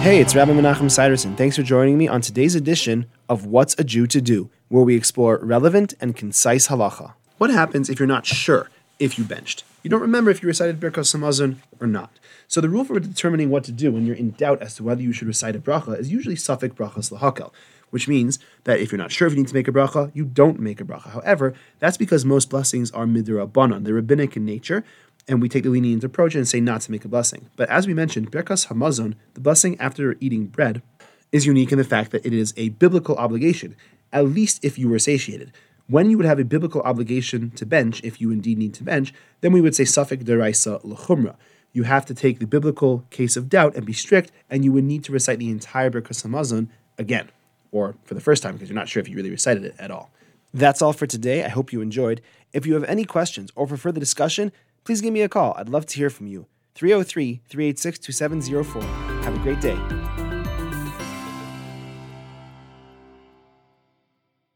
Hey, it's Rabbi Menachem Siderson. Thanks for joining me on today's edition of What's a Jew to Do, where we explore relevant and concise halacha. What happens if you're not sure if you benched? You don't remember if you recited Birkas Hamazon or not. So the rule for determining what to do when you're in doubt as to whether you should recite a bracha is usually safek brachas lahakel, which means that if you're not sure if you need to make a bracha, you don't make a bracha. However, that's because most blessings are midrabanan, they're rabbinic in nature, and we take the lenient approach and say not to make a blessing. But as we mentioned, Birkas Hamazon, the blessing after eating bread, is unique in the fact that it is a biblical obligation, at least if you were satiated. When you would have a biblical obligation to bench, if you indeed need to bench, then we would say safek deraisa lechumra. You have to take the biblical case of doubt and be strict, and you would need to recite the entire Birkas Hamazon again, or for the first time because you're not sure if you really recited it at all. That's all for today. I hope you enjoyed. If you have any questions or for further discussion, please give me a call. I'd love to hear from you. 303 386 2704. Have a great day.